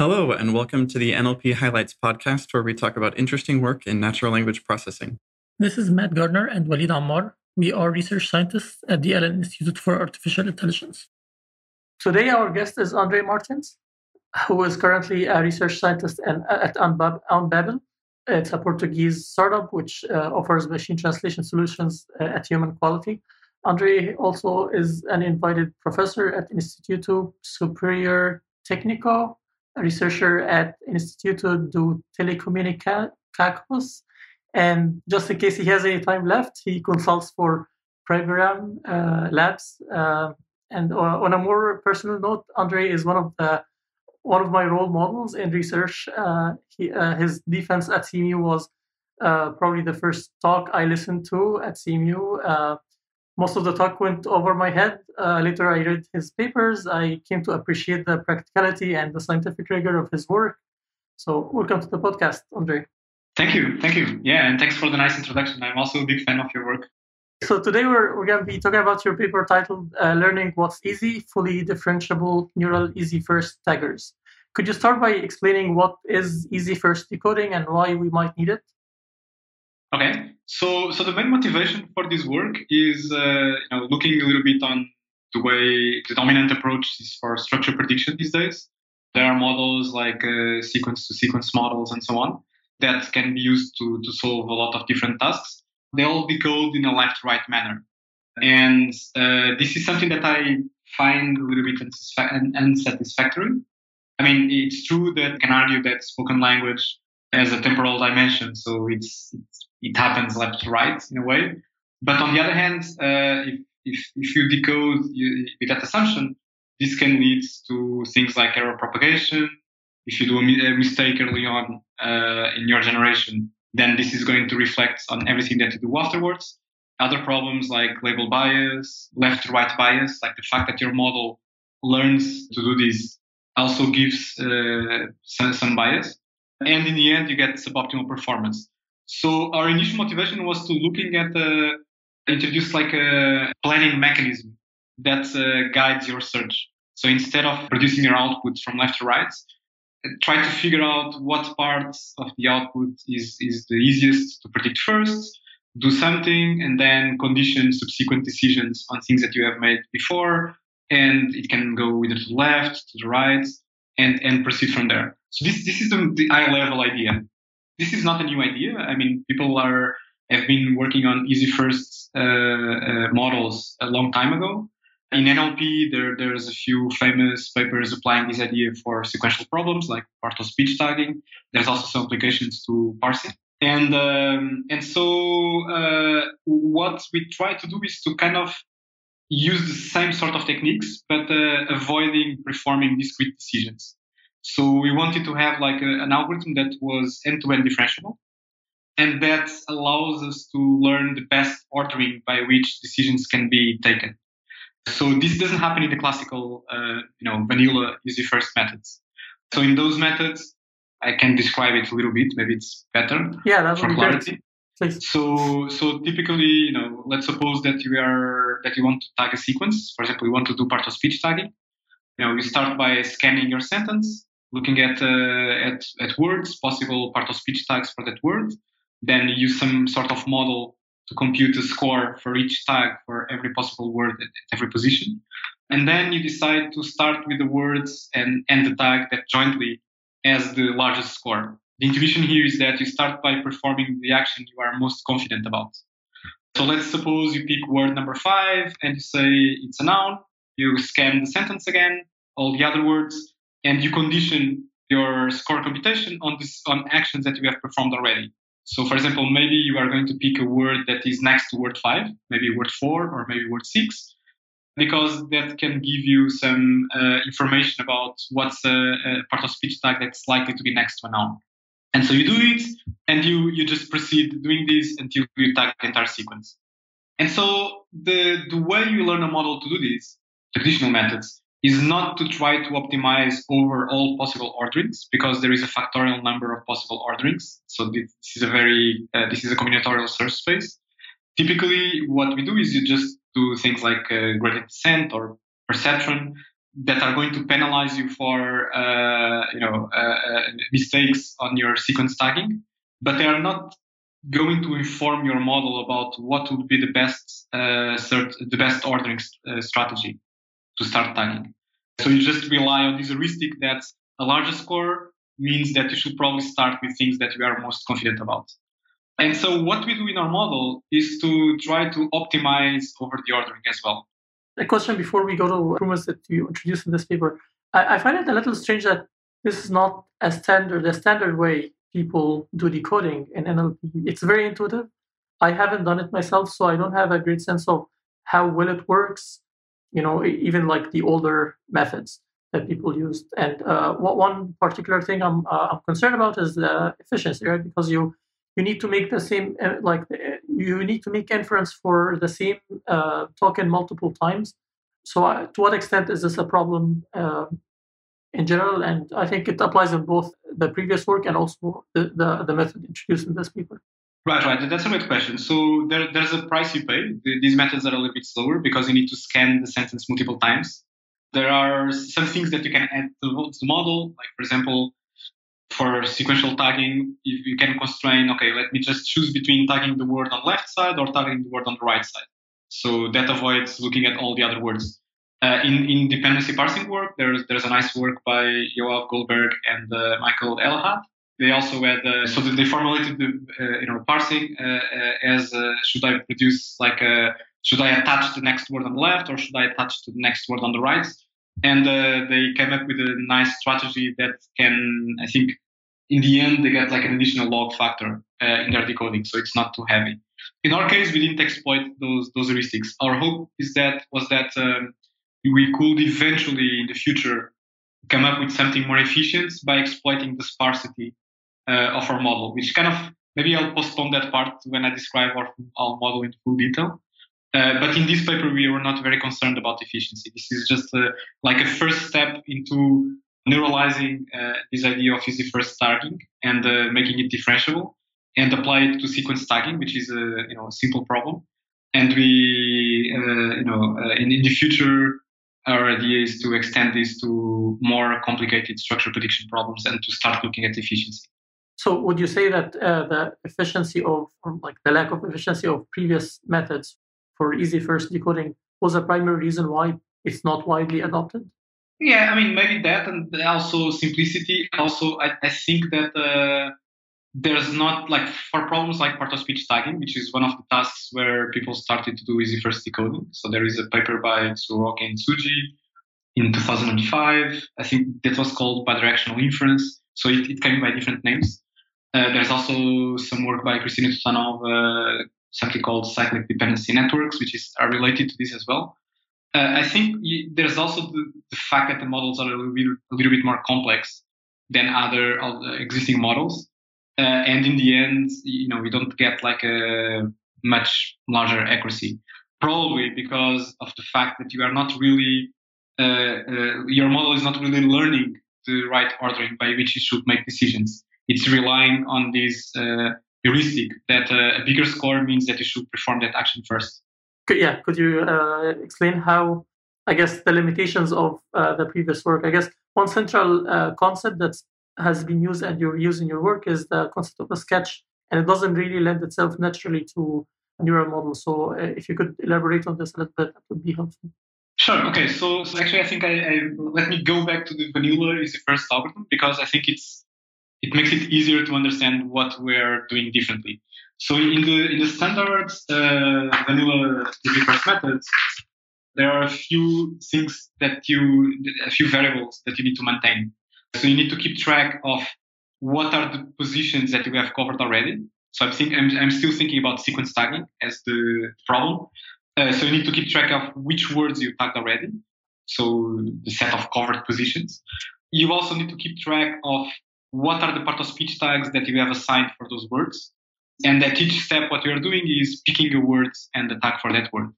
Hello, and welcome to the NLP Highlights podcast, where we talk about interesting work in natural language processing. This is Matt Gardner and Walid Ammar. We are research scientists at the Allen Institute for Artificial Intelligence. Today, our guest is Andre Martins, who is currently a research scientist at Unbabel. It's a Portuguese startup which uh, offers machine translation solutions uh, at human quality. Andre also is an invited professor at Instituto Superior Técnico a researcher at Instituto de Telecomunicações. And just in case he has any time left, he consults for Priberam uh, labs. Uh, and uh, on a more personal note, Andre is one of the one of my role models in research. Uh, he, uh, his defense at CMU was uh, probably the first talk I listened to at CMU most of the talk went over my head. Uh, later, I read his papers. I came to appreciate the practicality and the scientific rigor of his work. So, welcome to the podcast, Andre. Thank you. Thank you. Yeah, and thanks for the nice introduction. I'm also a big fan of your work. So, today we're, we're going to be talking about your paper titled uh, Learning What's Easy Fully Differentiable Neural Easy First Taggers. Could you start by explaining what is easy first decoding and why we might need it? Okay, so so the main motivation for this work is uh, you know looking a little bit on the way the dominant approach is for structure prediction these days. There are models like uh, sequence to sequence models and so on that can be used to to solve a lot of different tasks. They all decode in a left-right manner, and uh, this is something that I find a little bit unsatisfactory. I mean, it's true that you can argue that spoken language has a temporal dimension, so it's, it's it happens left to right in a way. But on the other hand, uh, if, if, if you decode you, with that assumption, this can lead to things like error propagation. If you do a, mistake early on uh, in your generation, then this is going to reflect on everything that you do afterwards. Other problems like label bias, left to right bias, like the fact that your model learns to do this also gives uh, some, some bias. And in the end, you get suboptimal performance. So our initial motivation was to looking at the introduce like a planning mechanism that uh, guides your search. So instead of producing your output from left to right, try to figure out what parts of the output is, is the easiest to predict first, do something, and then condition subsequent decisions on things that you have made before. And it can go either to the left, to the right, and, and proceed from there. So this, this is the, high level idea this is not a new idea. I mean, people are have been working on easy first uh, uh, models a long time ago. In NLP, there there's a few famous papers applying this idea for sequential problems like part of speech tagging. There's also some applications to parsing. And um, and so uh, what we try to do is to kind of use the same sort of techniques, but uh, avoiding performing discrete decisions. So we wanted to have like a, an algorithm that was end-to-end differentiable, and that allows us to learn the best ordering by which decisions can be taken. So this doesn't happen in the classical, uh, you know, vanilla easy first methods. So in those methods, I can describe it a little bit. Maybe it's better. Yeah, that's for clarity. Great. So, so typically, you know, let's suppose that you are that you want to tag a sequence. For example, you want to do part of speech tagging. You know, you start by scanning your sentence, looking at, uh, at, at words, possible part of speech tags for that word. Then use some sort of model to compute a score for each tag for every possible word at, at every position. And then you decide to start with the words and end the tag that jointly has the largest score. The intuition here is that you start by performing the action you are most confident about. So let's suppose you pick word number five and you say it's a noun. You scan the sentence again, all the other words, and you condition your score computation on this on actions that you have performed already. So, for example, maybe you are going to pick a word that is next to word five, maybe word four or maybe word six, because that can give you some uh, information about what's a, a, part of speech tag that's likely to be next to a noun. And so you do it, and you you just proceed doing this until you tag the entire sequence. And so the the way you learn a model to do this, traditional methods, is not to try to optimize over all possible orderings because there is a factorial number of possible orderings. So this is a very uh, this is a combinatorial search space. Typically, what we do is you just do things like uh, gradient descent or perceptron, that are going to penalize you for uh, you know uh, uh, mistakes on your sequence tagging, but they are not going to inform your model about what would be the best uh, cert- the best ordering st- strategy to start tagging. So you just rely on this heuristic that a larger score means that you should probably start with things that you are most confident about. And so what we do in our model is to try to optimize over the ordering as well. A question before we go to improvements that you introduced in this paper. I, I find it a little strange that this is not a standard, a standard way people do decoding in NLP. It's very intuitive. I haven't done it myself, so I don't have a great sense of how well it works. You know, even like the older methods that people used. And uh, what one particular thing I'm uh, I'm concerned about is the efficiency, right? Because you you need to make the same uh, like uh, you need to make inference for the same uh, token multiple times. So to what extent is this a problem in general? And I think it applies in both the previous work and also the, the, the method introduced in this paper. Right, right. That's a great question. So there, there's a price you pay. These methods are a little bit slower because you need to scan the sentence multiple times. There are some things that you can add to the model, like for example, for sequential tagging, if you can constrain, okay, let me just choose between tagging the word on the left side or tagging the word on the right side. So that avoids looking at all the other words. Uh, in, in dependency parsing work, there's there's a nice work by Yoav Goldberg and uh, Michael Elhadad. They also had uh, so they formulated the uh, you know parsing uh, uh, as should I produce like a should I attach the next word on the left or should I attach to the next word on the right? And uh, they came up with a nice strategy that can, I think, in the end, they get like an additional log factor uh, in their decoding, so it's not too heavy. In our case, we didn't exploit those those heuristics. Our hope is that was that um, we could eventually in the future come up with something more efficient by exploiting the sparsity uh, of our model, which kind of maybe I'll postpone that part when I describe our, our model in full detail. Uh, but in this paper, we were not very concerned about efficiency. This is just uh, like a first step into neuralizing uh, this idea of easy first tagging and uh, making it differentiable and apply it to sequence tagging, which is a you know a simple problem. And we uh, you know in, in the future, our idea is to extend this to more complicated structure prediction problems and to start looking at efficiency. So, would you say that the efficiency of, like the lack of efficiency of previous methods for easy first decoding was a primary reason why it's not widely adopted? Yeah, I mean, maybe that and also simplicity. Also, I, I think that uh, there's not like for problems like part of speech tagging, which is one of the tasks where people started to do easy first decoding. So there is a paper by Tsuruoka and Tsujii in 2005. I think that was called bidirectional inference. So it, it came by different names. Uh, there's also some work by Kristina Toutanova, uh, something called cyclic dependency networks, which is are related to this as well. Uh, I think there's also the, the, fact that the models are a little bit, a little bit more complex than other uh, existing models, uh, and in the end, you know, we don't get like a much larger accuracy. Probably because of the fact that you are not really, your model is not really learning the right ordering by which it should make decisions. It's relying on these uh, heuristic that uh, a bigger score means that you should perform that action first. Yeah, could you uh, explain how, I guess, the limitations of uh, the previous work? I guess one central uh, concept that has been used and you're using your work is the concept of a sketch, and it doesn't really lend itself naturally to neural model. So, uh, if you could elaborate on this a little bit, that would be helpful. Sure. Okay. So, so actually, I think I, I, let me go back to the vanilla is the first algorithm because I think it's it makes it easier to understand what we're doing differently. So in the in the standard uh, vanilla first methods, there are a few things that you a few variables that you need to maintain. So you need to keep track of what are the positions that we have covered already. So I'm, think, I'm, I'm still thinking about sequence tagging as the problem. Uh, so you need to keep track of which words you tagged already. So the set of covered positions. You also need to keep track of what are the part of speech tags that you have assigned for those words. And at each step, what you're doing is picking a word and the tag for that word.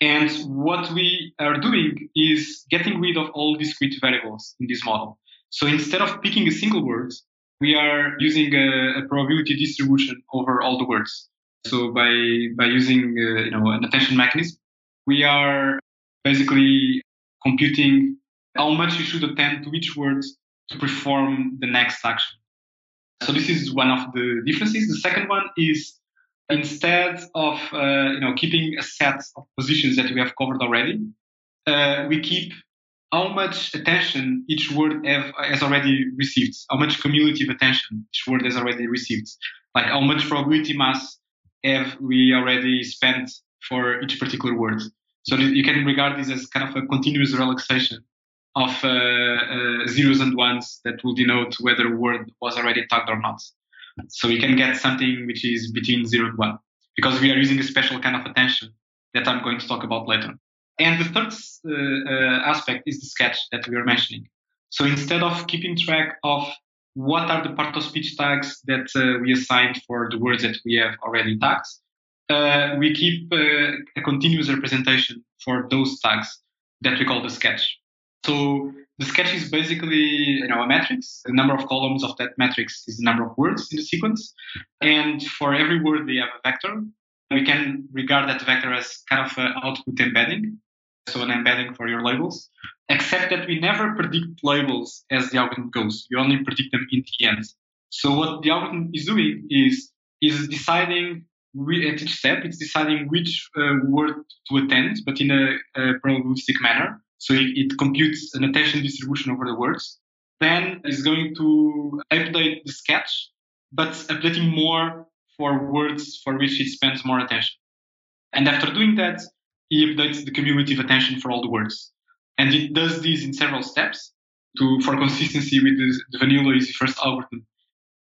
And what we are doing is getting rid of all discrete variables in this model. So instead of picking a single word, we are using a, a probability distribution over all the words. So by by using uh, you know an attention mechanism, we are basically computing how much you should attend to each word to perform the next action. So this is one of the differences. The second one is instead of uh, you know keeping a set of positions that we have covered already, uh, we keep how much attention each word have, has already received, how much cumulative attention each word has already received, like how much probability mass have we already spent for each particular word. So you can regard this as kind of a continuous relaxation of uh, uh, zeros and ones that will denote whether a word was already tagged or not. So we can get something which is between zero and one because we are using a special kind of attention that I'm going to talk about later. And the third uh, aspect is the sketch that we are mentioning. So instead of keeping track of what are the part of speech tags that uh, we assigned for the words that we have already tagged, uh, we keep uh, a continuous representation for those tags that we call the sketch. So the sketch is basically you know a matrix. The number of columns of that matrix is the number of words in the sequence, and for every word we have a vector. We can regard that vector as kind of an output embedding so an embedding for your labels, except that we never predict labels as the algorithm goes. We only predict them in the end. So what the algorithm is doing is is deciding at each step, it's deciding which uh, word to attend, but in a, a probabilistic manner. So it, it, computes an attention distribution over the words. Then it's going to update the sketch, but updating more for words for which it spends more attention. And after doing that, he updates the cumulative attention for all the words. And it does this in several steps to for consistency with the, the vanilla easy first algorithm.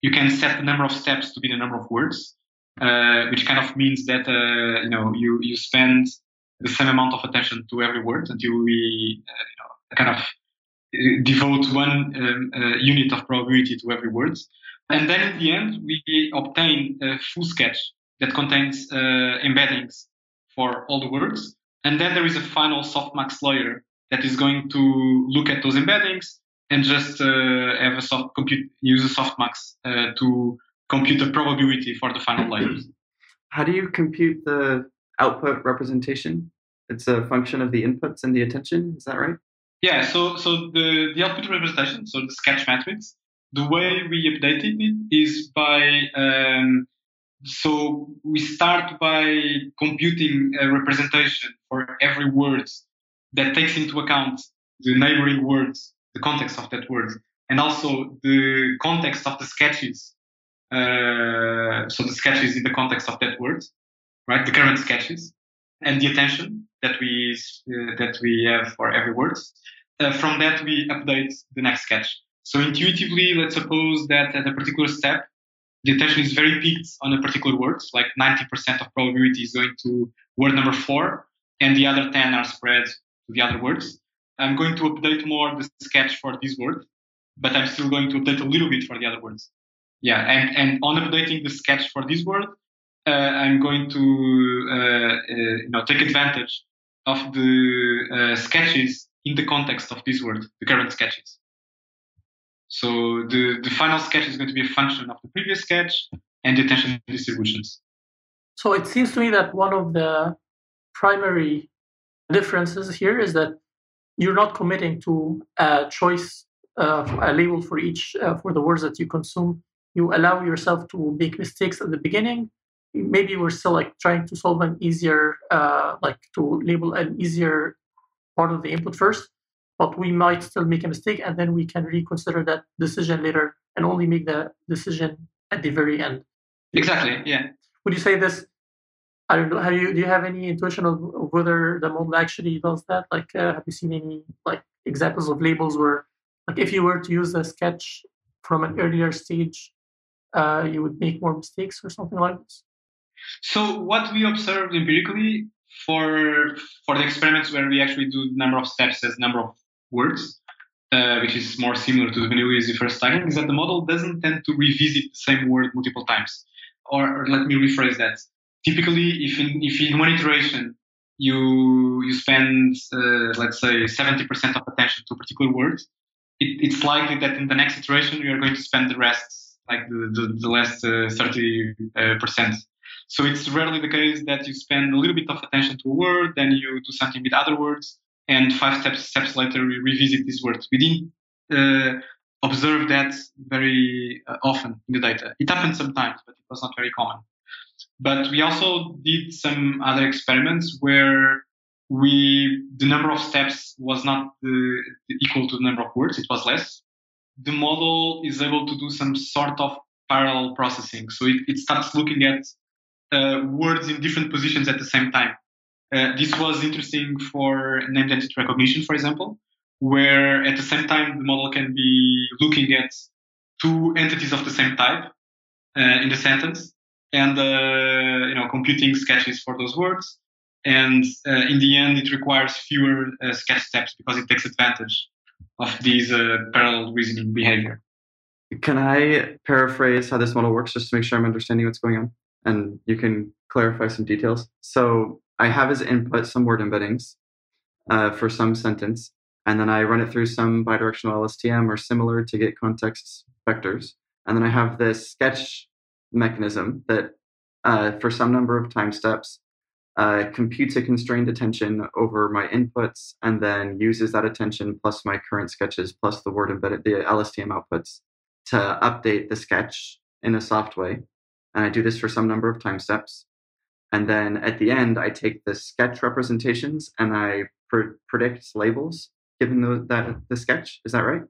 You can set the number of steps to be the number of words, uh, which kind of means that uh, you know you you spend the same amount of attention to every word until we uh, kind of uh, devote one um, uh, unit of probability to every word. And then in the end, we obtain a full sketch that contains uh, embeddings for all the words and then there is a final softmax layer that is going to look at those embeddings and just uh, have a soft compute, use a softmax uh, to compute the probability for the final layers. How do you compute the output representation? It's a function of the inputs and the attention. Is that right? Yeah. So so the the output representation, so the sketch matrix, the way we updated it is by um, so we start by computing a representation for every word that takes into account the neighboring words, the context of that word, and also the context of the sketches. Uh, so the sketches in the context of that word, right? The current sketches and the attention that we uh, that we have for every word. Uh, from that, we update the next sketch. So intuitively, let's suppose that at a particular step, the attention is very peaked on a particular word, like 90% of probability is going to word number four, and the other 10 are spread to the other words. I'm going to update more the sketch for this word, but I'm still going to update a little bit for the other words. Yeah, and, and on updating the sketch for this word, I'm going to uh, uh, you know take advantage of the uh, sketches in the context of this word, the current sketches. So the, the final sketch is going to be a function of the previous sketch and the attention distributions. So it seems to me that one of the primary differences here is that you're not committing to a choice, uh, a label for each uh, for the words that you consume. You allow yourself to make mistakes at the beginning. Maybe we're still like trying to solve an easier, uh, like to label an easier part of the input first but we might still make a mistake and then we can reconsider that decision later and only make the decision at the very end. Exactly. Yeah. Would you say this? I don't know. Have you do you have any intuition of whether the model actually does that? Like, uh, have you seen any like examples of labels where, like, if you were to use a sketch from an earlier stage, uh, you would make more mistakes or something like this? So what we observed empirically for for the experiments where we actually do number of steps as number of words, uh, which is more similar to the vanilla easy first tagging, is that the model doesn't tend to revisit the same word multiple times. Or, or let me rephrase that. Typically, if in, if in one iteration you you spend uh, let's say 70% of attention to a particular word, it, it's likely that in the next iteration you are going to spend the rest, like the the, the last uh, 30 uh, percent. So it's rarely the case that you spend a little bit of attention to a word, then you do something with other words, and five steps steps later we revisit these words. We didn't uh, observe that very uh, often in the data. It happened sometimes, but it was not very common. But we also did some other experiments where we the number of steps was not the, the equal to the number of words; it was less. The model is able to do some sort of parallel processing, so it, it starts looking at uh, words in different positions at the same time. Uh, this was interesting for named entity recognition, for example, where at the same time the model can be looking at two entities of the same type uh, in the sentence and uh, you know computing sketches for those words. And uh, in the end it requires fewer sketch steps because it takes advantage of these parallel reasoning behavior. Can i paraphrase how this model works just to make sure i'm understanding what's going on and you can clarify some details so i have as input some word embeddings uh, for some sentence and then i run it through some bidirectional lstm or similar to get context vectors and then i have this sketch mechanism that uh, for some number of time steps uh, computes a constrained attention over my inputs and then uses that attention plus my current sketches plus the word embedded the LSTM outputs to update the sketch in a soft way. And I do this for some number of time steps. And then at the end, I take the sketch representations and I pre- predict labels given the, that the sketch. Is that right?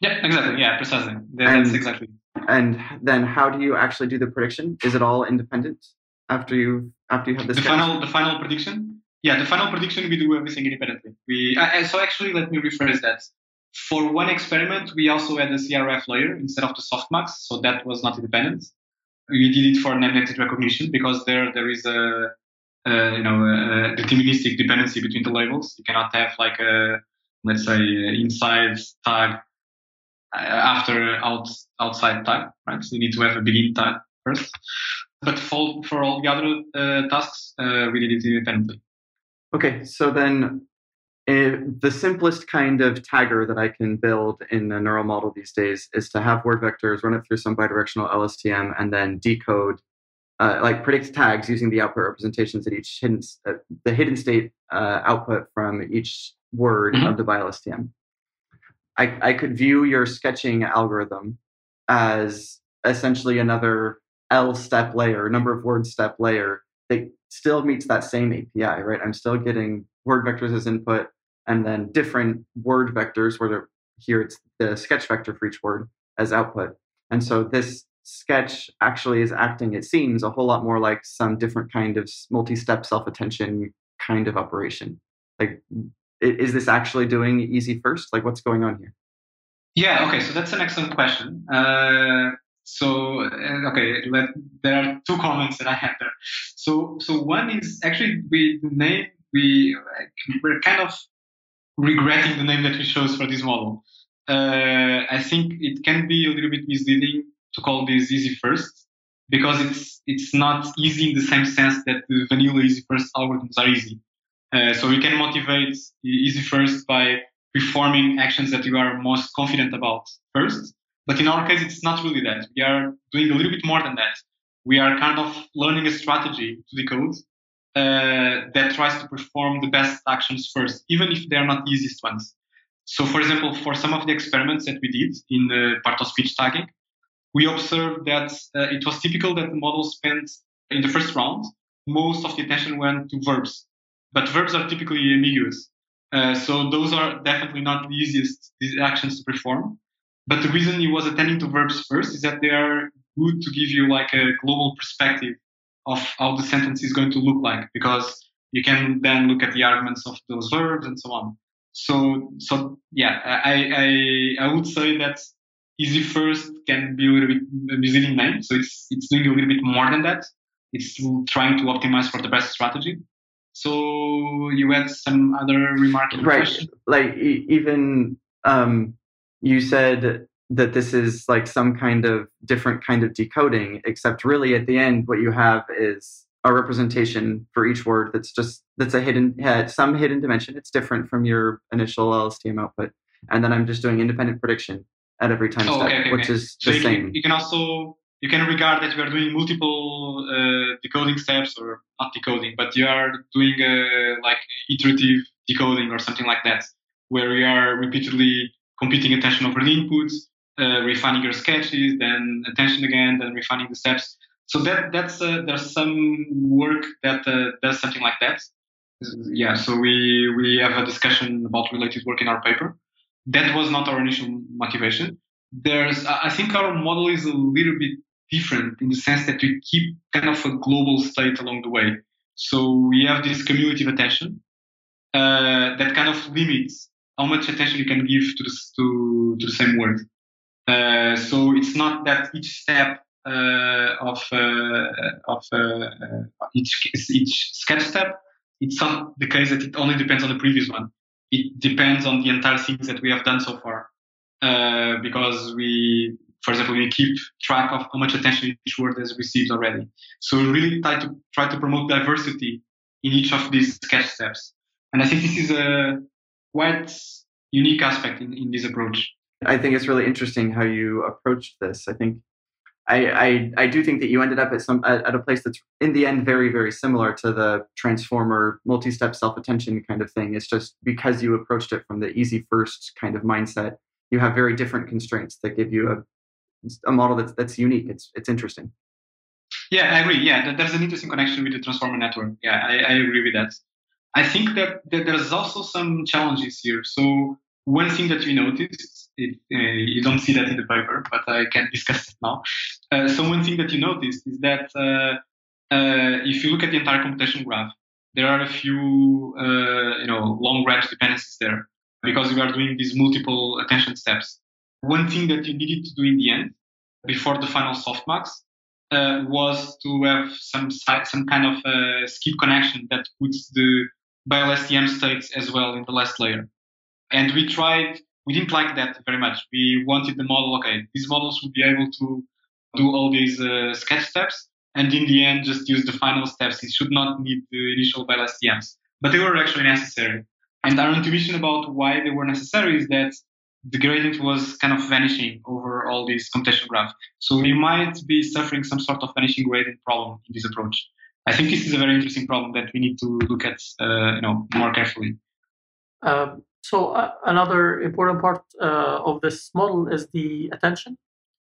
Yeah, exactly. Yeah, precisely. That's and, exactly. And then, how do you actually do the prediction? Is it all independent after you after you have this? The final the final prediction. Yeah, the final prediction we do everything independently. We uh, so actually let me rephrase that. For one experiment, we also had a CRF layer instead of the softmax, so that was not independent. We did it for entity recognition because there there is a, a you know a deterministic dependency between the labels. You cannot have like a let's say inside tag uh, after out, outside tag, right? So you need to have a begin tag first. But for, for all the other uh, tasks, uh, we did it independently. Okay, so then uh, the simplest kind of tagger that I can build in a neural model these days is to have word vectors, run it through some bidirectional LSTM, and then decode, uh, like predict tags using the output representations at each hidden, uh, the hidden state uh, output from each word mm-hmm. of the BiLSTM. I, I could view your sketching algorithm as essentially another L step layer, number of words step layer that still meets that same API, right? I'm still getting word vectors as input and then different word vectors, where here it's the sketch vector for each word as output. And so this sketch actually is acting, it seems, a whole lot more like some different kind of multi step self attention kind of operation. Like is this actually doing easy first? Like, what's going on here? Yeah. Okay. So that's an excellent question. Uh, so uh, okay, let, there are two comments that I have there. So so one is actually we name we we're kind of regretting the name that we chose for this model. Uh, I think it can be a little bit misleading to call this easy first because it's it's not easy in the same sense that the vanilla easy first algorithms are easy. Uh, so we can motivate easy first by performing actions that you are most confident about first. But in our case, it's not really that. We are doing a little bit more than that. We are kind of learning a strategy to decode uh, that tries to perform the best actions first, even if they are not the easiest ones. So, for example, for some of the experiments that we did in the part of speech tagging, we observed that uh, it was typical that the model spent in the first round most of the attention went to verbs but verbs are typically ambiguous. Uh, so those are definitely not the easiest these actions to perform. But the reason he was attending to verbs first is that they are good to give you like a global perspective of how the sentence is going to look like because you can then look at the arguments of those verbs and so on. So, so yeah, I, I, I would say that easy first can be a little bit a misleading name. So it's, it's doing a little bit more than that. It's trying to optimize for the best strategy. So you had some other remark. Right. Question? Like even um, you said that this is like some kind of different kind of decoding, except really at the end, what you have is a representation for each word that's just that's a hidden had some hidden dimension. It's different from your initial LSTM output, and then I'm just doing independent prediction at every time oh, step, okay, okay, which okay. is so the you same. You can also you can regard that you are doing multiple uh, decoding steps or not decoding, but you are doing uh, like iterative decoding or something like that, where we are repeatedly computing attention over the inputs, uh, refining your sketches, then attention again, then refining the steps. So that that's uh, there's some work that uh, does something like that. Yeah, so we we have a discussion about related work in our paper. That was not our initial motivation. There's I think our model is a little bit different in the sense that we keep kind of a global state along the way. So we have this cumulative attention uh, that kind of limits how much attention you can give to the, to, to the same word. Uh, so it's not that each step uh, of uh, of each each sketch step, it's not the case that it only depends on the previous one. It depends on the entire things that we have done so far, uh, because we for example, we keep track of how much attention each word has received already. So we really try to try to promote diversity in each of these sketch steps. And I think this is a quite unique aspect in, in this approach. I think it's really interesting how you approached this. I think I, I, I do think that you ended up at some at, a place that's in the end very very similar to the transformer multi-step self-attention kind of thing. It's just because you approached it from the easy first kind of mindset, you have very different constraints that give you a a model that's that's unique. It's it's interesting. Yeah, I agree. Yeah, there's an interesting connection with the transformer network. Yeah, I, I agree with that. I think that, that, there's also some challenges here. So one thing that we noticed, it, uh, you don't see that in the paper, but I can discuss it now. Uh, so one thing that you noticed is that uh, if you look at the entire computation graph, there are a few you know long range dependencies there because we are doing these multiple attention steps. One thing that you needed to do in the end, before the final softmax, uh, was to have some some kind of uh, skip connection that puts the BLSTM states as well in the last layer. And we tried, we didn't like that very much. We wanted the model, okay, these models would be able to do all these uh, sketch steps, and in the end, just use the final steps. It should not need the initial BLSTMs, but they were actually necessary. And our intuition about why they were necessary is that the gradient was kind of vanishing over all these computation graph. So we might be suffering some sort of vanishing gradient problem in this approach. I think this is a very interesting problem that we need to look at, uh, you know, more carefully. Um, so uh, another important part uh, of this model is the attention.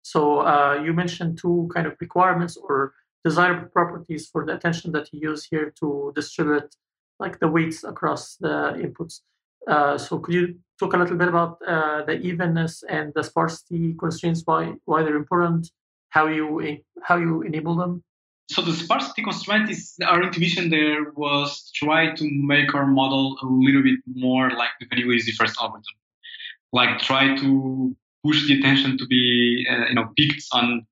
So uh, you mentioned two kind of requirements or desirable properties for the attention that you use here to distribute like the weights across the inputs. Uh, so could you talk a little bit about uh, the evenness and the sparsity constraints, why why they're important, how you how you enable them? So the sparsity constraint is our intuition there was try to make our model a little bit more like the vanilla easy first algorithm, like try to push the attention to be uh, you know picked on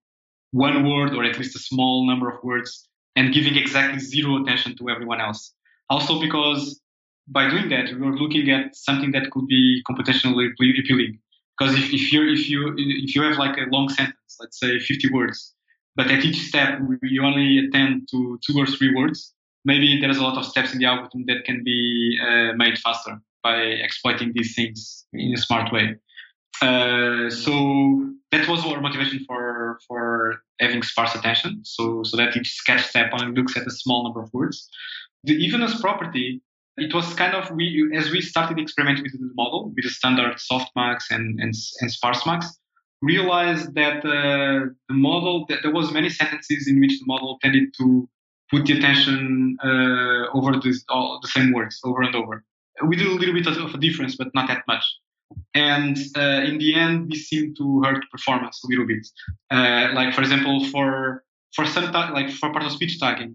one word or at least a small number of words and giving exactly zero attention to everyone else. Also because by doing that, we were looking at something that could be computationally appealing. Because if, if you if you if you have like a long sentence, let's say 50 words, but at each step you only attend to two or three words, maybe there's a lot of steps in the algorithm that can be uh, made faster by exploiting these things in a smart way. Uh, so that was our motivation for for having sparse attention. So so that each sketch step only looks at a small number of words. The evenness property it was kind of we as we started experimenting with the model with the standard softmax and and, and sparsemax realized that uh, the model that there was many sentences in which the model tended to put the attention uh, over this, all the same words over and over we did a little bit of a difference but not that much and uh, in the end this seemed to hurt performance a little bit uh, like for example for for some ta- like for part of speech tagging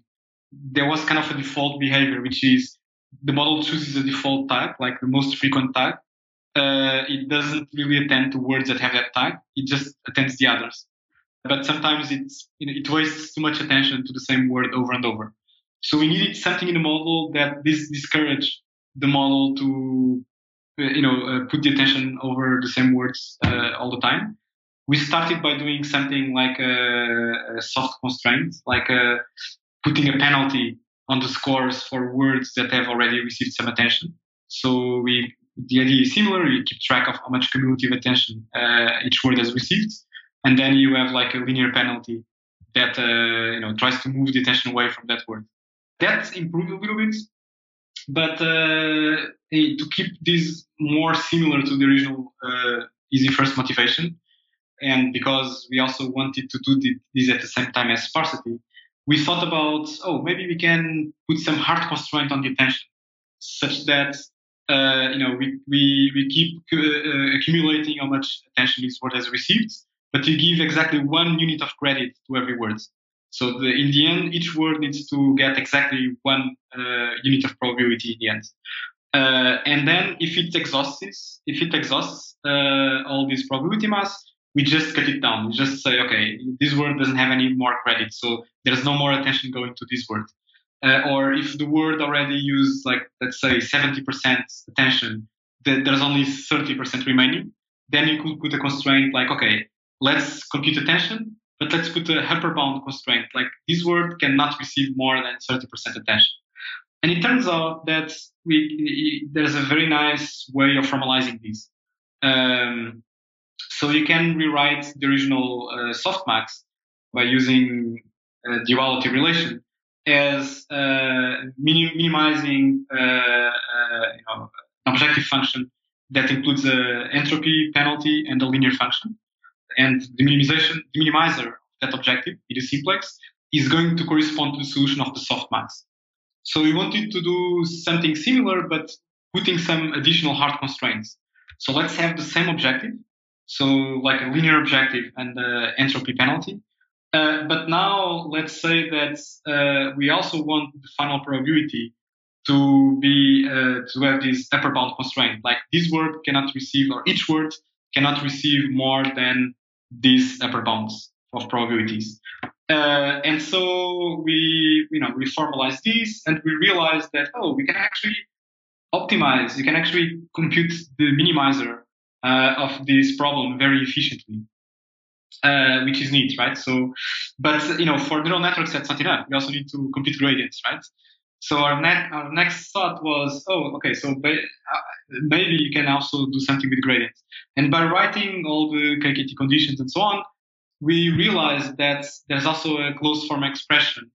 there was kind of a default behavior which is the model chooses a default tag, like the most frequent tag. Uh, it doesn't really attend to words that have that tag. It just attends the others. But sometimes it's, you know, it wastes too much attention to the same word over and over. So we needed something in the model that this discourage the model to, uh, you know, uh, put the attention over the same words uh, all the time. We started by doing something like a, a soft constraint, like a, uh, putting a penalty on the scores for words that have already received some attention. So we, the idea is similar. You keep track of how much cumulative attention uh, each word has received, and then you have like a linear penalty that uh, you know tries to move the attention away from that word. That improved a little bit, but uh, to keep this more similar to the original uh, easy first motivation, and because we also wanted to do this at the same time as sparsity, we thought about oh maybe we can put some hard constraint on the attention, such that uh, you know we we we keep uh, accumulating how much attention this word has received, but we give exactly one unit of credit to every word. So the, in the end, each word needs to get exactly one uh, unit of probability in the end. Uh, and then if it exhausts if it exhausts uh, all this probability mass, we just cut it down. We just say, okay, this word doesn't have any more credit, so there's no more attention going to this word. Uh, or if the word already used, like let's say 70% attention, that there's only 30% remaining, then you could put a constraint like, okay, let's compute attention, but let's put a upper bound constraint. Like this word cannot receive more than 30% attention. And it turns out that we, there's a very nice way of formalizing this. Um, so you can rewrite the original uh, softmax by using uh, duality relation as uh, minim- minimizing uh, uh, you know, an objective function that includes an entropy penalty and a linear function and the minimization, the minimizer of that objective, it is simplex, is going to correspond to the solution of the softmax. So we wanted to do something similar, but putting some additional hard constraints. So let's have the same objective, so like a linear objective and the entropy penalty. Uh, but now let's say that uh, we also want the final probability to be uh, to have this upper bound constraint. Like this word cannot receive, or each word cannot receive more than these upper bounds of probabilities. Uh, and so we, you know, we formalize these and we realize that, oh, we can actually optimize, you can actually compute the minimizer uh, of this problem very efficiently. Uh, which is neat, right? So, but you know, for neural networks, that's not enough. We also need to compute gradients, right? So our, next our next thought was, oh, okay, so ba- uh, maybe you can also do something with gradients. And by writing all the KKT conditions and so on, we realized that there's also a closed form expression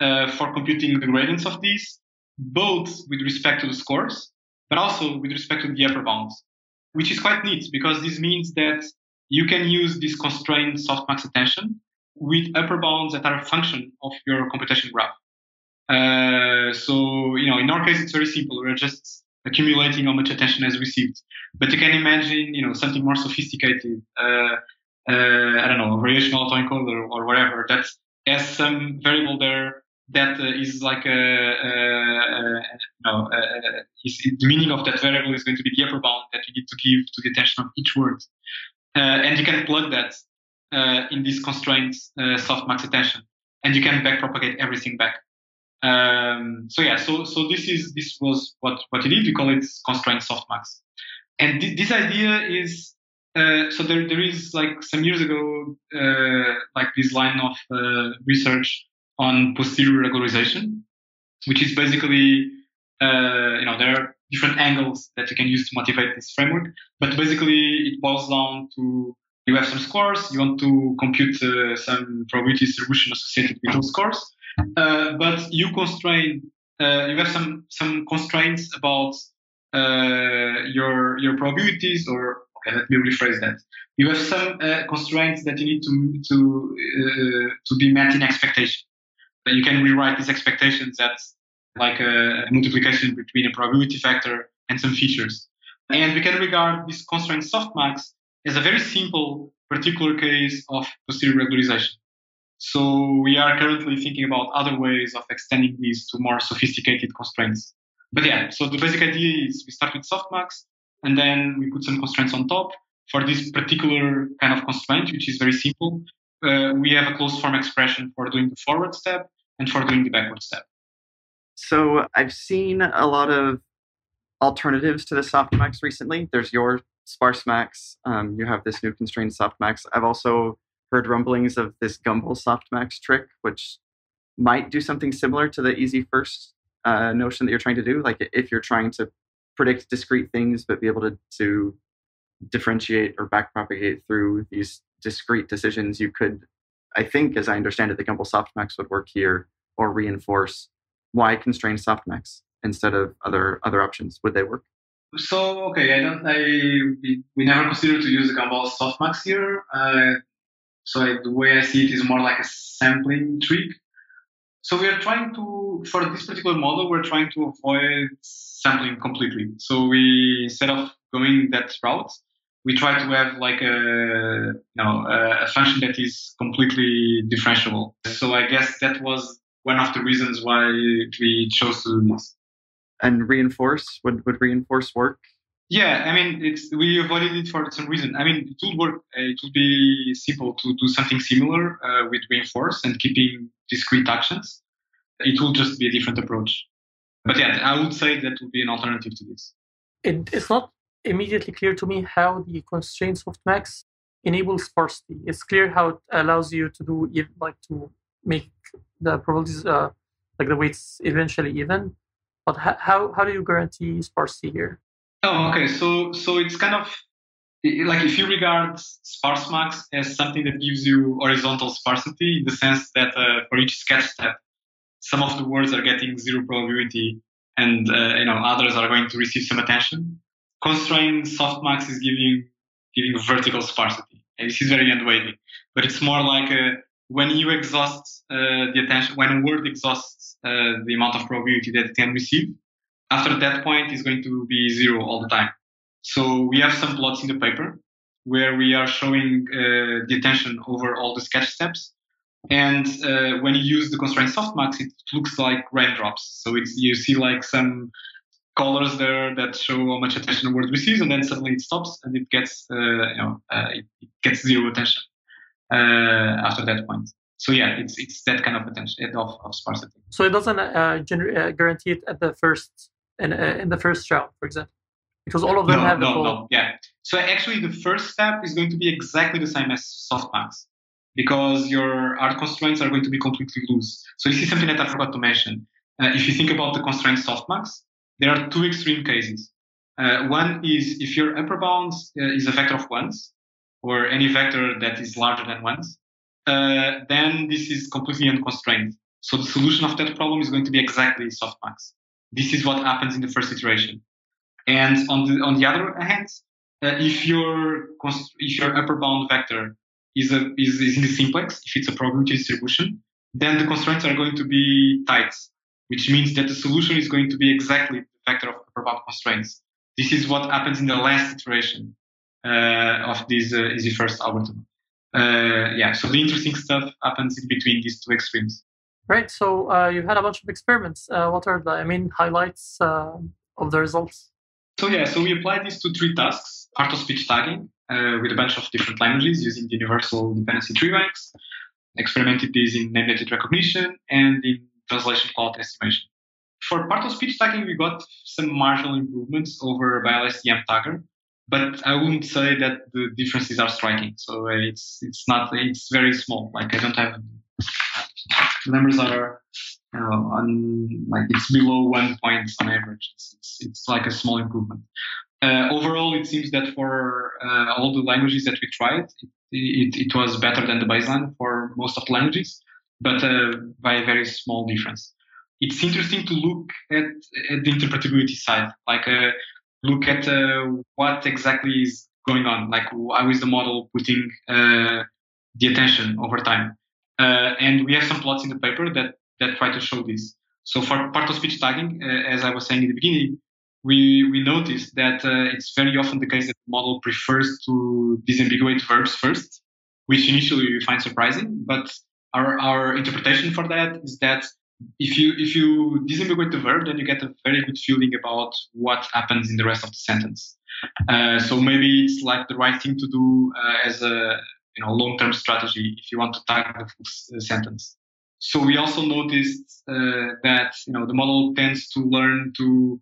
uh, for computing the gradients of these, both with respect to the scores, but also with respect to the upper bounds, which is quite neat because this means that you can use this constrained softmax attention with upper bounds that are a function of your computation graph. Uh, so, you know, in our case, it's very simple. We're just accumulating how much attention has received. But you can imagine, you know, something more sophisticated. Uh, uh, I don't know, variational autoencoder or whatever that has some variable there that uh, is like a, a, a you know, is, the meaning of that variable is going to be the upper bound that you need to give to the attention of each word. Uh, and you can plug that uh, in this constraint uh, softmax attention, and you can backpropagate everything back. Um, so yeah, so so this is this was what what you did. We call it constraint softmax, and th- this idea is uh, so there there is like some years ago uh, like this line of uh, research on posterior regularization, which is basically uh, you know there different angles that you can use to motivate this framework, but basically it boils down to you have some scores, you want to compute uh, some probability distribution associated with those scores uh, but you constrain, uh, you have some some constraints about uh, your your probabilities, or okay, let me rephrase that. You have some constraints that you need to to to be met in expectation. But you can rewrite these expectations as like a, multiplication between a probability factor and some features. And we can regard this constraint softmax as a very simple particular case of posterior regularization. So we are currently thinking about other ways of extending these to more sophisticated constraints. But yeah, so the basic idea is we start with softmax and then we put some constraints on top. For this particular kind of constraint, which is very simple, uh, we have a closed form expression for doing the forward step and for doing the backward step. So I've seen a lot of alternatives to the softmax recently. There's your sparse Um, you have this new constrained softmax. I've also heard rumblings of this Gumbel softmax trick, which might do something similar to the easy first uh, notion that you're trying to do. Like if you're trying to predict discrete things, but be able to, to differentiate or backpropagate through these discrete decisions, you could, I think, as I understand it, the Gumbel softmax would work here or reinforce why constrain softmax. instead of other other options? Would they work? So okay, I don't. I we, never considered to use Gumbel softmax here. Uh, so I, the way I see it is more like a sampling trick. So we are trying to, for this particular model, we're trying to avoid sampling completely. So we instead of going that route, we try to have like a you know a function that is completely differentiable. So I guess that was one of the reasons why we chose to do this. And reinforce would would reinforce work? Yeah, I mean it's we avoided it for some reason. I mean it would work. Uh, it would be simple to do something similar uh, with reinforce and keeping discrete actions. It will just be a different approach. But yeah, I would say that would be an alternative to this. It, it's not immediately clear to me how the constrained softmax enables sparsity. It's clear how it allows you to do like to make the probabilities uh, like the weights eventually even. But how how do you guarantee sparsity here? Oh, okay. So so it's kind of like if you regard sparsemax as something that gives you horizontal sparsity in the sense that uh, for each sketch step, some of the words are getting zero probability and uh, you know others are going to receive some attention constrained softmax is giving giving vertical sparsity. And this is very wavy, but it's more like a, when you exhaust uh, the attention, when a word exhausts uh, the amount of probability that it can receive, after that point is going to be zero all the time. So we have some plots in the paper where we are showing uh, the attention over all the sketch steps. And uh, when you use the constraint softmax, it looks like raindrops. So it's, you see like some colors there that show how much attention the word receives, and then suddenly it stops and it gets uh, you know uh, it, gets zero attention after that point. So yeah, it's it's that kind of attention of, of sparsity. So it doesn't uh, gener- uh, guarantee it at the first in uh, in the first round, for example, because all of them no, have no, no, yeah. So actually, the first step is going to be exactly the same as softmax because your art constraints are going to be completely loose. So this is something that I forgot to mention. if you think about the constraints softmax, there are two extreme cases. Uh, one is if your upper bound uh, is a vector of ones, or any vector that is larger than ones, uh, then this is completely unconstrained. So the solution of that problem is going to be exactly softmax. This is what happens in the first iteration. And on the on the other hand, uh, if your if your upper bound vector is a is, is in the simplex, if it's a probability distribution, then the constraints are going to be tight which means that the solution is going to be exactly the vector of upper bound constraints. This is what happens in the last iteration of this uh, easy first algorithm. Uh, yeah, so the interesting stuff happens in between these two extremes. Right. So uh, you've had a bunch of experiments. Uh, what are the, I mean, highlights uh, of the results? So yeah, so we applied these to three tasks: part-of-speech tagging with a bunch of different languages using the universal dependency tree banks. Experimented these in named entity recognition and in translation quality estimation. For part-of-speech tagging, we got some marginal improvements over BiLSTM tagger, but I wouldn't say that the differences are striking. So it's it's not it's very small. Like I don't have numbers are on like it's below one point on average. It's, it's, it's like a small improvement. Uh, overall, it seems that for uh, all the languages that we tried, it, it, it, was better than the baseline for most of the languages but uh, by a very small difference. It's interesting to look at, at the interpretability side, like uh, look at uh, what exactly is going on, like how is the model putting uh, the attention over time. Uh, and we have some plots in the paper that, that try to show this. So for part-of-speech tagging, uh, as I was saying in the beginning, we, we noticed that it's very often the case that the model prefers to disambiguate verbs first, which initially we find surprising, but our, our interpretation for that is that if you if you disambiguate the verb, then you get a very good feeling about what happens in the rest of the sentence. Uh, so maybe it's like the right thing to do uh, as a you know long-term strategy if you want to tag the full uh, sentence. So we also noticed uh, that you know the model tends to learn to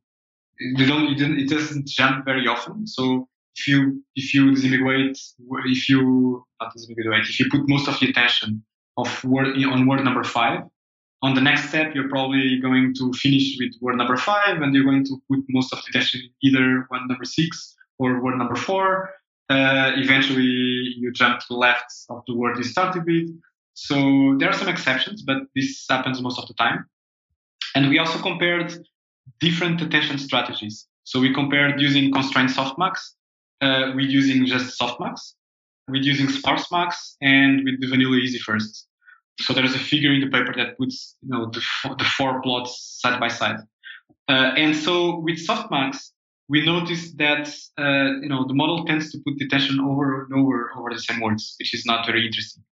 they don't it doesn't jump very often. So if you if you disambiguate if you not disambiguate if you put most of the attention of word on word number five. On the next step, you're probably going to finish with word number five, and you're going to put most of the attention either word number six or word number four. Uh, eventually, you jump to the left of the word you started with. So there are some exceptions, but this happens most of the time. And we also compared different attention strategies. So we compared using constrained softmax uh, with using just softmax, with using sparsemax, and with the vanilla easy first. So there's a figure in the paper that puts you know the, the four plots side by side. Uh, and so with softmax, we notice that uh, you know the model tends to put the attention over and over over the same words, which is not very interesting.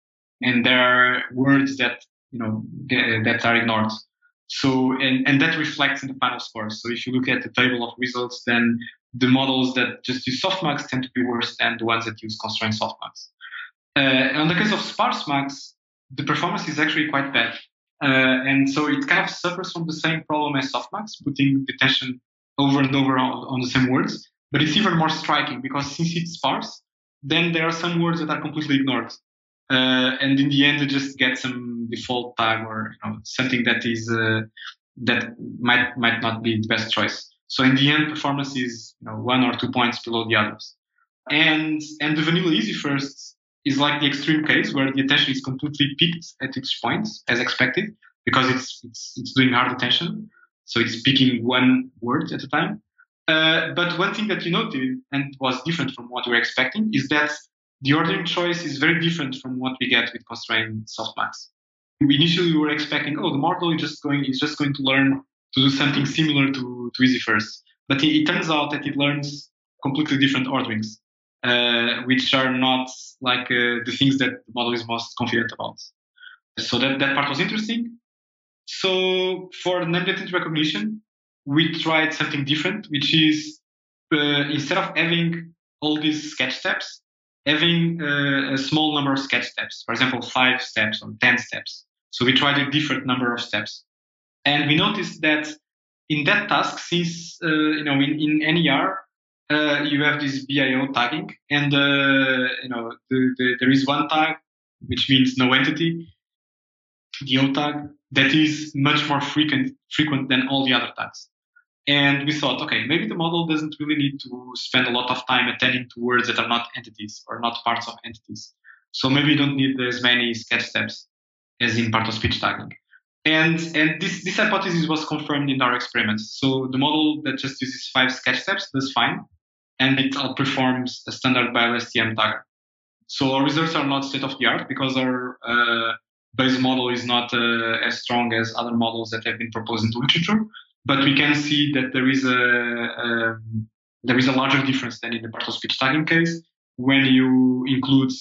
And there are words that you know that are ignored. So and, and that reflects in the final scores. So if you look at the table of results, then the models that just use softmax tend to be worse than the ones that use constrained softmax. Uh, in the case of sparse max, the performance is actually quite bad. Uh, and so it kind of suffers from the same problem as softmax, putting the attention over and over on, on the same words. But it's even more striking because since it's sparse, then there are some words that are completely ignored. Uh, and in the end, it just gets some default tag or you know, something that is uh, that might might not be the best choice. So in the end, performance is you know one or two points below the others. And and the vanilla easy first is like the extreme case where the attention is completely peaked at each point as expected because it's it's it's doing hard attention. So it's picking one word at a time. Uh, but one thing that you noted and was different from what we were expecting is that the ordering choice is very different from what we get with constrained softmax. We initially we were expecting, oh, the model is just going is just going to learn to do something similar to, to Easy First. But it, it turns out that it learns completely different orderings, uh, which are not like uh, the things that the model is most confident about. So that, that part was interesting. So for named entity recognition, we tried something different, which is uh, instead of having all these sketch steps, having uh, a small number of sketch steps, for example, five steps or 10 steps. So we tried a different number of steps. And we noticed that in that task, since, uh, you know, in, in NER, uh, you have this BIO tagging and, uh, you know, the, the, there is one tag, which means no entity, the O tag, that is much more frequent, frequent than all the other tags. And we thought, okay, maybe the model doesn't really need to spend a lot of time attending to words that are not entities or not parts of entities. So maybe you don't need as many sketch steps as in part of speech tagging. And, and this, this hypothesis was confirmed in our experiments. So the model that just uses five sketch steps does fine, and it outperforms a standard BiLSTM tagger. So our results are not state of the art because our uh, base model is not uh, as strong as other models that have been proposed in the literature but we can see that there is a, a there is a larger difference than in the part of speech tagging case when you include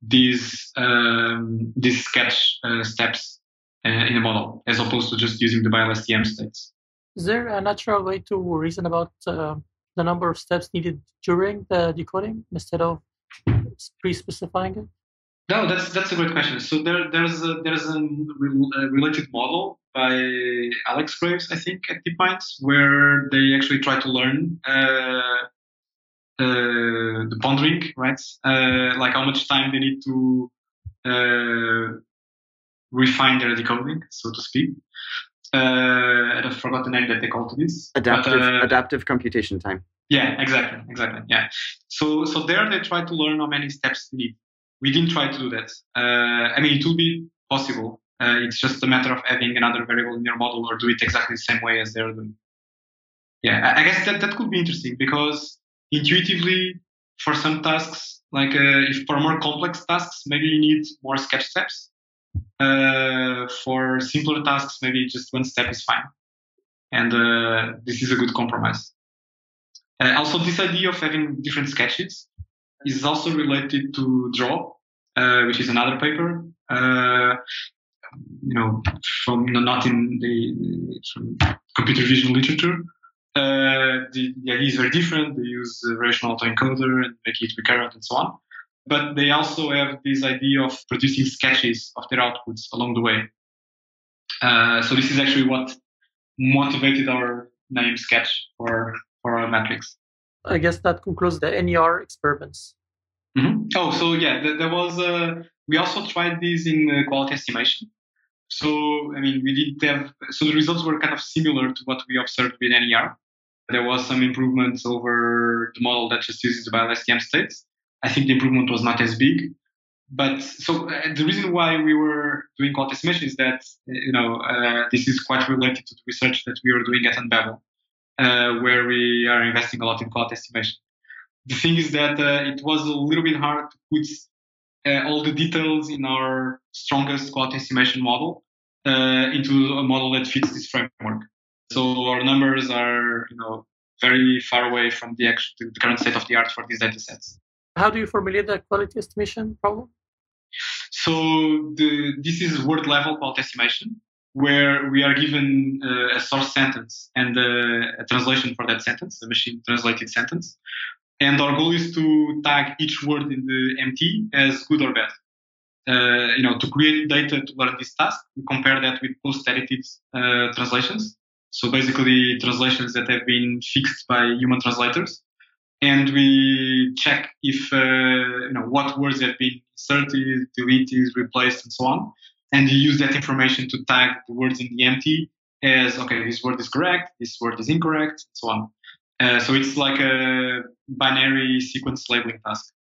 these um, these sketch uh, steps uh, in a model as opposed to just using the BiLSTM states. Is there a natural way to reason about uh, the number of steps needed during the decoding instead of pre-specifying it? No, that's that's a great question. So there there's a, there's a, related model by Alex Graves, I think, at DeepMind, where they actually try to learn uh, uh, the pondering, right? Uh, like how much time they need to uh, refine their decoding, so to speak. Uh, I forgot the name that they call to this. Adaptive, but, uh, adaptive computation time. Yeah, exactly, exactly. Yeah. So, so there they try to learn how many steps they need. We didn't try to do that. I mean, it will be possible, uh, it's just a matter of having another variable in your model or do it exactly the same way as they're doing. Yeah, I guess that, that could be interesting because intuitively, for some tasks, like uh, if for more complex tasks, maybe you need more sketch steps. Uh, for simpler tasks, maybe just one step is fine. And uh, this is a good compromise. Uh, also, this idea of having different sketches is also related to draw, uh, which is another paper. Uh, you know, from not in the computer vision literature. Uh, the, the, idea is very different. They use a variational autoencoder and make it recurrent and so on. But they also have this idea of producing sketches of their outputs along the way. Uh, so this is actually what motivated our name sketch for, for our metrics. I guess that concludes the NER experiments. Mm-hmm. Oh, so yeah, there, there was. Uh, we also tried this in uh, quality estimation. So, I mean, we didn't have, so the results were kind of similar to what we observed with NER. There was some improvements over the model that just uses the BiLSTM states. I think the improvement was not as big. But so uh, the reason why we were doing quality estimation is that, you know, uh, this is quite related to the research that we were doing at Unbabel. uh, where we are investing a lot in quality estimation. The thing is that uh, it was a little bit hard to put uh, all the details in our strongest quality estimation model uh, into a model that fits this framework. So our numbers are, you know, very far away from the, actual, the current state of the art for these data sets. How do you formulate the quality estimation problem? So the, this is word level quality estimation, where we are given uh, a source sentence and uh, a translation for that sentence, a machine translated sentence. And our goal is to tag each word in the MT as good or bad. Uh, you know, to create data to learn this task, we compare that with post-edited uh, translations. So basically, translations that have been fixed by human translators, and we check if uh, you know what words have been inserted, deleted, replaced, and so on. And you use that information to tag the words in the MT as okay, this word is correct, this word is incorrect, and so on. Uh, so it's like a binary sequence labeling task.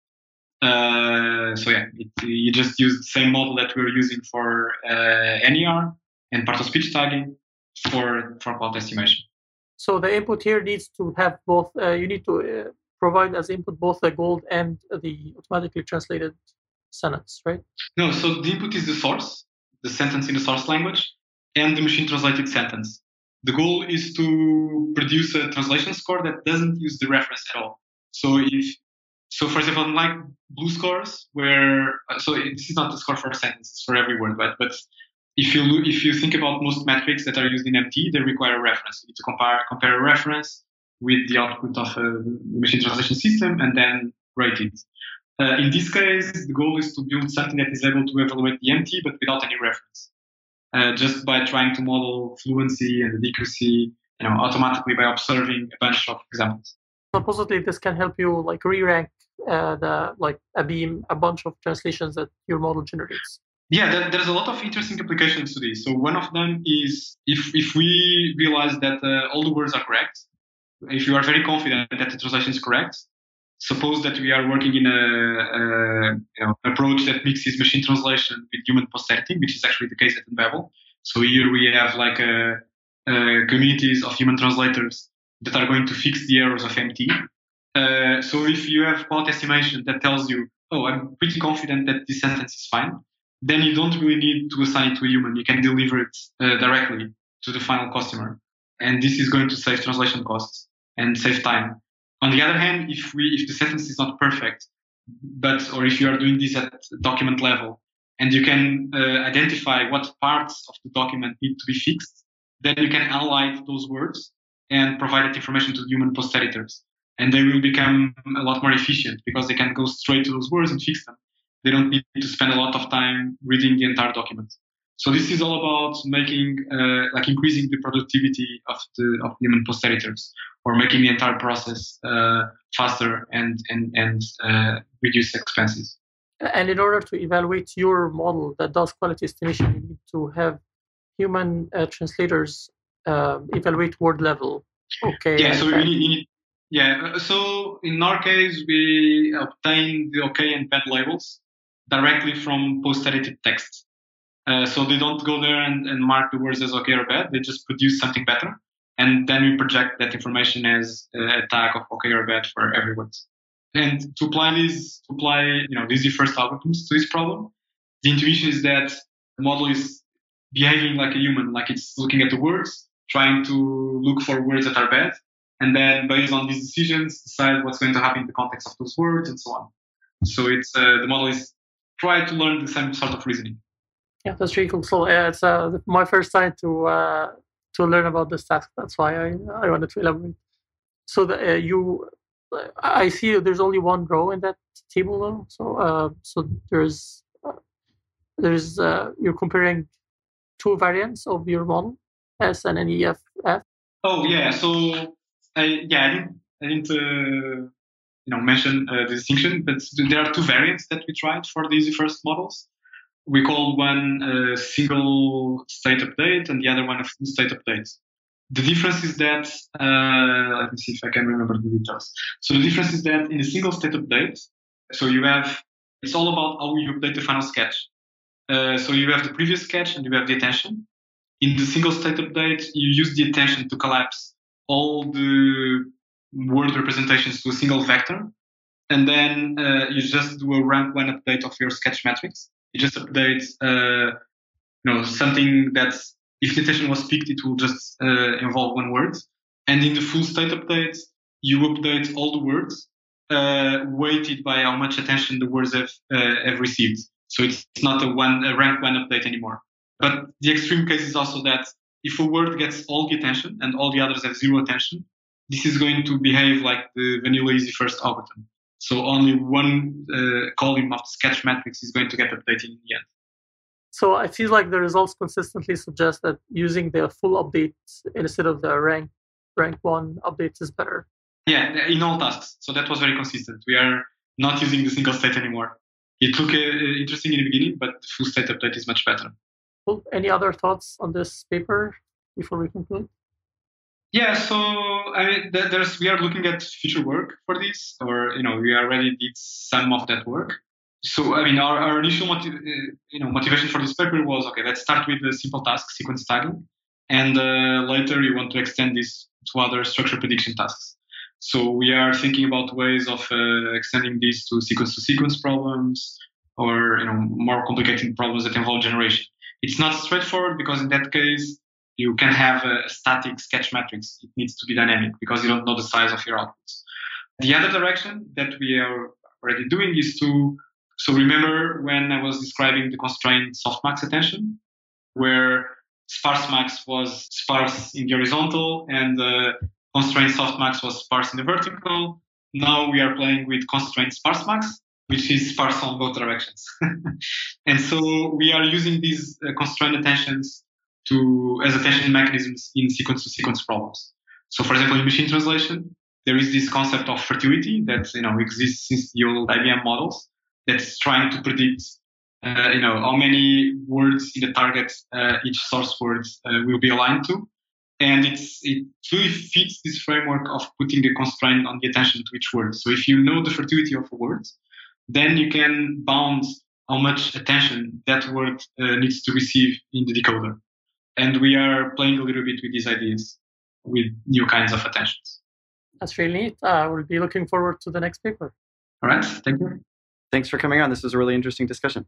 Uh, so yeah, it, you just use the same model that we are using for uh, NER and part of speech tagging for for quality estimation. So the input here needs to have both. Uh, you need to uh, provide as input both the gold and the automatically translated sentence, right? No. So the input is the source, the sentence in the source language, and the machine translated sentence. The goal is to produce a translation score that doesn't use the reference at all. So if so, for example, unlike BLEU scores, where uh, so this is not the score for a sentence; it's for every word, but but if you if you think about most metrics that are used in MT, they require a reference. You need to compare compare a reference with the output of a machine translation system and then rate it. Uh, in this case, the goal is to build something that is able to evaluate the MT but without any reference, uh, just by trying to model fluency and adequacy, you know, automatically by observing a bunch of examples. Supposedly, this can help you like re-rank uh, the like a beam, a bunch of translations that your model generates. Yeah, there's a lot of interesting applications to this. So one of them is if if we realize that uh, all the words are correct, if you are very confident that the translation is correct, suppose that we are working in a, a you know, approach that mixes machine translation with human post-editing, which is actually the case at Unbabel. So here we have like a, a communities of human translators that are going to fix the errors of MT. Uh, so if you have quality estimation that tells you, oh, I'm pretty confident that this sentence is fine, then you don't really need to assign it to a human. You can deliver it uh, directly to the final customer. And this is going to save translation costs and save time. On the other hand, if we, if the sentence is not perfect, but, or if you are doing this at document level and you can uh, identify what parts of the document need to be fixed, then you can highlight those words and provide that information to human post editors. And they will become a lot more efficient because they can go straight to those words and fix them they don't need to spend a lot of time reading the entire document. So this is all about making, uh, like increasing the productivity of the of human post editors, or making the entire process uh, faster and and and uh, reduce expenses. And in order to evaluate your model that does quality estimation, you need to have human uh, translators um, evaluate word level. Okay. Yeah. So we need, yeah. So in our case, we obtain the OK and bad labels directly from post-edited text. Uh, so they don't go there and, and mark the words as okay or bad. They just produce something better. And then we project that information as a tag of okay or bad for every word. And to apply these, to apply, you know, easy first algorithms to this problem, the intuition is that the model is behaving like a human, like it's looking at the words, trying to look for words that are bad, and then based on these decisions, decide what's going to happen in the context of those words and so on. So it's uh, the model is try to learn the same sort of reasoning. Yeah, that's really cool. So yeah, it's uh, my first time to uh, to learn about this task. That's why I, I wanted to elaborate. So the, uh, you, I see there's only one row in that table though. So uh, so there's uh, there's uh, you're comparing two variants of your model, S and NEF. Oh yeah, so I yeah I didn't I didn't you know mention the distinction, but there are two variants that we tried for easy first models. We call one a single state update and the other one a full state update. The difference is that uh, let me see if I can remember the details. So the difference is that in a single state update, so you have it's all about how you update the final sketch. Uh, so you have the previous sketch and you have the attention. In the single state update, you use the attention to collapse all the word representations to a single vector. And then uh, you just do a rank one update of your sketch matrix. You just update, uh, you know, something that's if the attention was picked, it will just uh, involve one word. And in the full state update, you update all the words uh, weighted by how much attention the words have uh, have received. So it's not a one a rank one update anymore. But the extreme case is also that if a word gets all the attention and all the others have zero attention, this is going to behave like the vanilla easy first algorithm. So only one uh, column of the sketch matrix is going to get updated in the end. So I feel like the results consistently suggest that using the full update instead of the rank rank one updates is better. Yeah, in all tasks. So that was very consistent. We are not using the single state anymore. It looked uh, interesting in the beginning, but the full state update is much better. Cool. Any other thoughts on this paper before we conclude? Yeah, so I mean, there's we are looking at future work for this, or you know, we already did some of that work. So I mean, our, our initial motiv- uh, you know motivation for this paper was okay. Let's start with the simple task sequence tagging, and uh, later we want to extend this to other structure prediction tasks. So we are thinking about ways of uh, extending this to sequence to sequence problems or you know more complicated problems that involve generation. It's not straightforward because in that case you can have a static sketch matrix. It needs to be dynamic because you don't know the size of your outputs. The other direction that we are already doing is to so remember when I was describing the constraint softmax attention, where sparsemax was sparse in the horizontal and uh, constraint softmax was sparse in the vertical. Now we are playing with constraint sparsemax, which is sparse on both directions. and so we are using these uh, constraint attentions to as attention mechanisms in sequence to sequence problems. So for example, in machine translation, there is this concept of fertility that you know exists since the old IBM models that's trying to predict uh, you know how many words in the target uh, each source word uh, will be aligned to and it's it really fits this framework of putting a constraint on the attention to each word. So if you know the fertility of a word, then you can bound how much attention that word uh, needs to receive in the decoder. And we are playing a little bit with these ideas with new kinds of attentions. That's really neat. Uh, we'll be looking forward to the next paper. All right. Thank you. Thanks for coming on. This was a really interesting discussion.